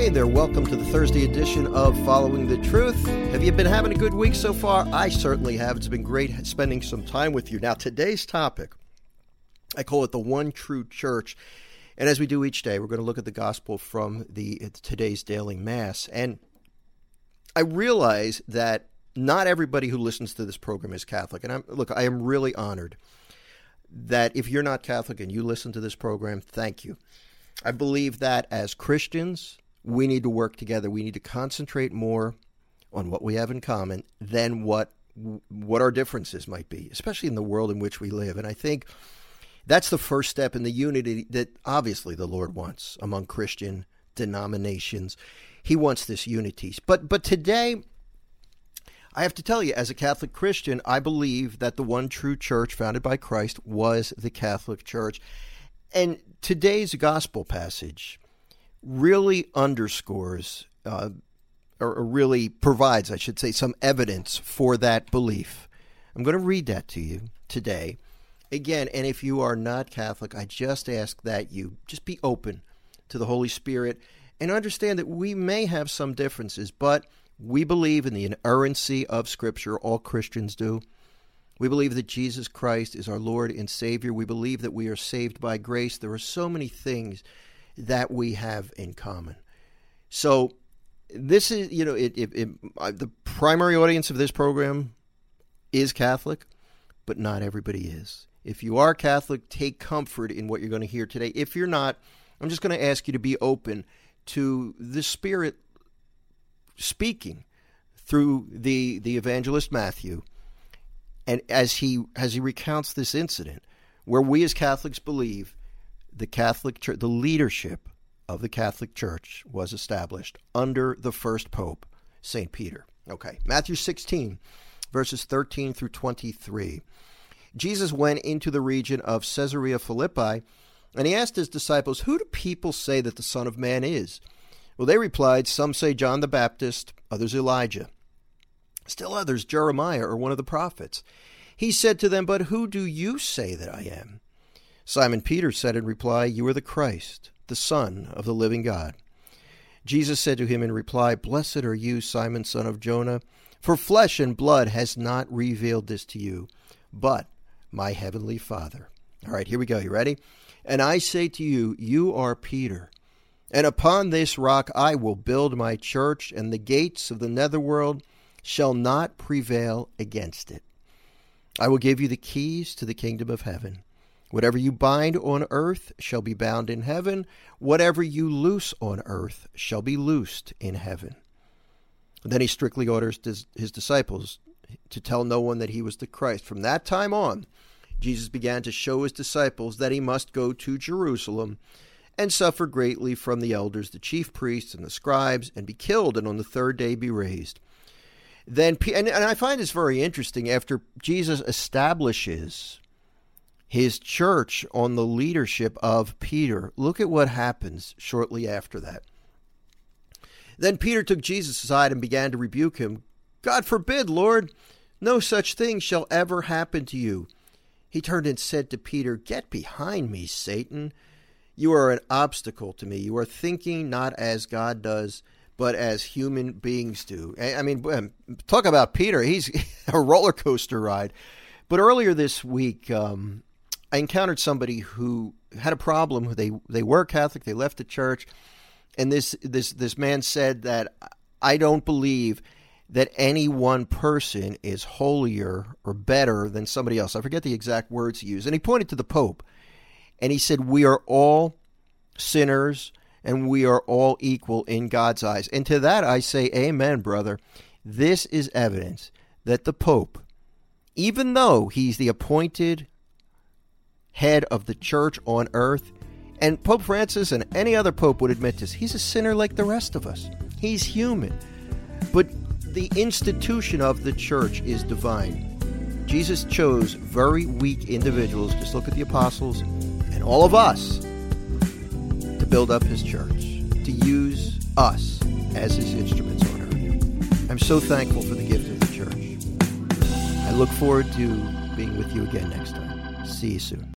Hey there, welcome to the Thursday edition of Following the Truth. Have you been having a good week so far? I certainly have. It's been great spending some time with you. Now, today's topic, I call it the one true church. And as we do each day, we're going to look at the gospel from the today's daily mass. And I realize that not everybody who listens to this program is Catholic. And I'm, look, I am really honored that if you're not Catholic and you listen to this program, thank you. I believe that as Christians, we need to work together. We need to concentrate more on what we have in common than what what our differences might be, especially in the world in which we live. And I think that's the first step in the unity that obviously the Lord wants among Christian denominations. He wants this unity. But but today I have to tell you, as a Catholic Christian, I believe that the one true church founded by Christ was the Catholic Church. And today's gospel passage really underscores, uh, or, really provides, I should say, some evidence for that belief. I'm going to read that to you today. Again, and if you are not Catholic, I just ask that you just be open to the Holy Spirit and understand that we may have some differences, but we believe in the inerrancy of Scripture. All Christians do. We believe that Jesus Christ is our Lord and Savior. We believe that we are saved by grace. There are so many things that we have in common. So, this is, you know, it, it, it, uh, the primary audience of this program is Catholic, but not everybody is. If you are Catholic, take comfort in what you're going to hear today. If you're not, I'm just going to ask you to be open to the Spirit speaking through the the evangelist Matthew, and as he as he recounts this incident, where we as Catholics believe the Catholic Church, the leadership of the Catholic Church was established under the first Pope, St. Peter. Okay, Matthew 16, verses 13 through 23. Jesus went into the region of Caesarea Philippi, and he asked his disciples, Who do people say that the Son of Man is? Well, they replied, Some say John the Baptist, others Elijah, still others Jeremiah or one of the prophets. He said to them, But who do you say that I am? Simon Peter said in reply, You are the Christ, the Son of the living God. Jesus said to him in reply, Blessed are you, Simon, son of Jonah, for flesh and blood has not revealed this to you, but my heavenly Father. All right, here we go. You ready? And I say to you, You are Peter, and upon this rock I will build my church, and the gates of the netherworld shall not prevail against it. I will give you the keys to the kingdom of heaven. Whatever you bind on earth shall be bound in heaven. Whatever you loose on earth shall be loosed in heaven. then he strictly orders his disciples to tell no one that he was the Christ. From that time on, Jesus began to show his disciples that he must go to Jerusalem and suffer greatly from the elders, the chief priests, and the scribes, and be killed, and on the third day be raised. Then, and, I find this very interesting. After Jesus establishes his church on the leadership of Peter. Look at what happens shortly after that. Then Peter took Jesus aside and began to rebuke him. God forbid, Lord, no such thing shall ever happen to you. He turned and said to Peter, Get behind me, Satan. You are an obstacle to me. You are thinking not as God does, but as human beings do. I mean, talk about Peter. He's a roller coaster ride. But earlier this week, um, I encountered somebody who had a problem. They they were Catholic. They left the church, and this this this man said that I don't believe that any one person is holier or better than somebody else. I forget the exact words he used, and he pointed to the Pope, and he said we are all sinners and we are all equal in God's eyes. And to that I say, Amen, brother. This is evidence that the Pope, even though he's the appointed head of the church on earth. And Pope Francis and any other pope would admit this. He's a sinner like the rest of us. He's human. But the institution of the church is divine. Jesus chose very weak individuals, just look at the apostles and all of us, to build up his church, to use us as his instruments on earth. I'm so thankful for the gift of the church. I look forward to being with you again next time. See you soon.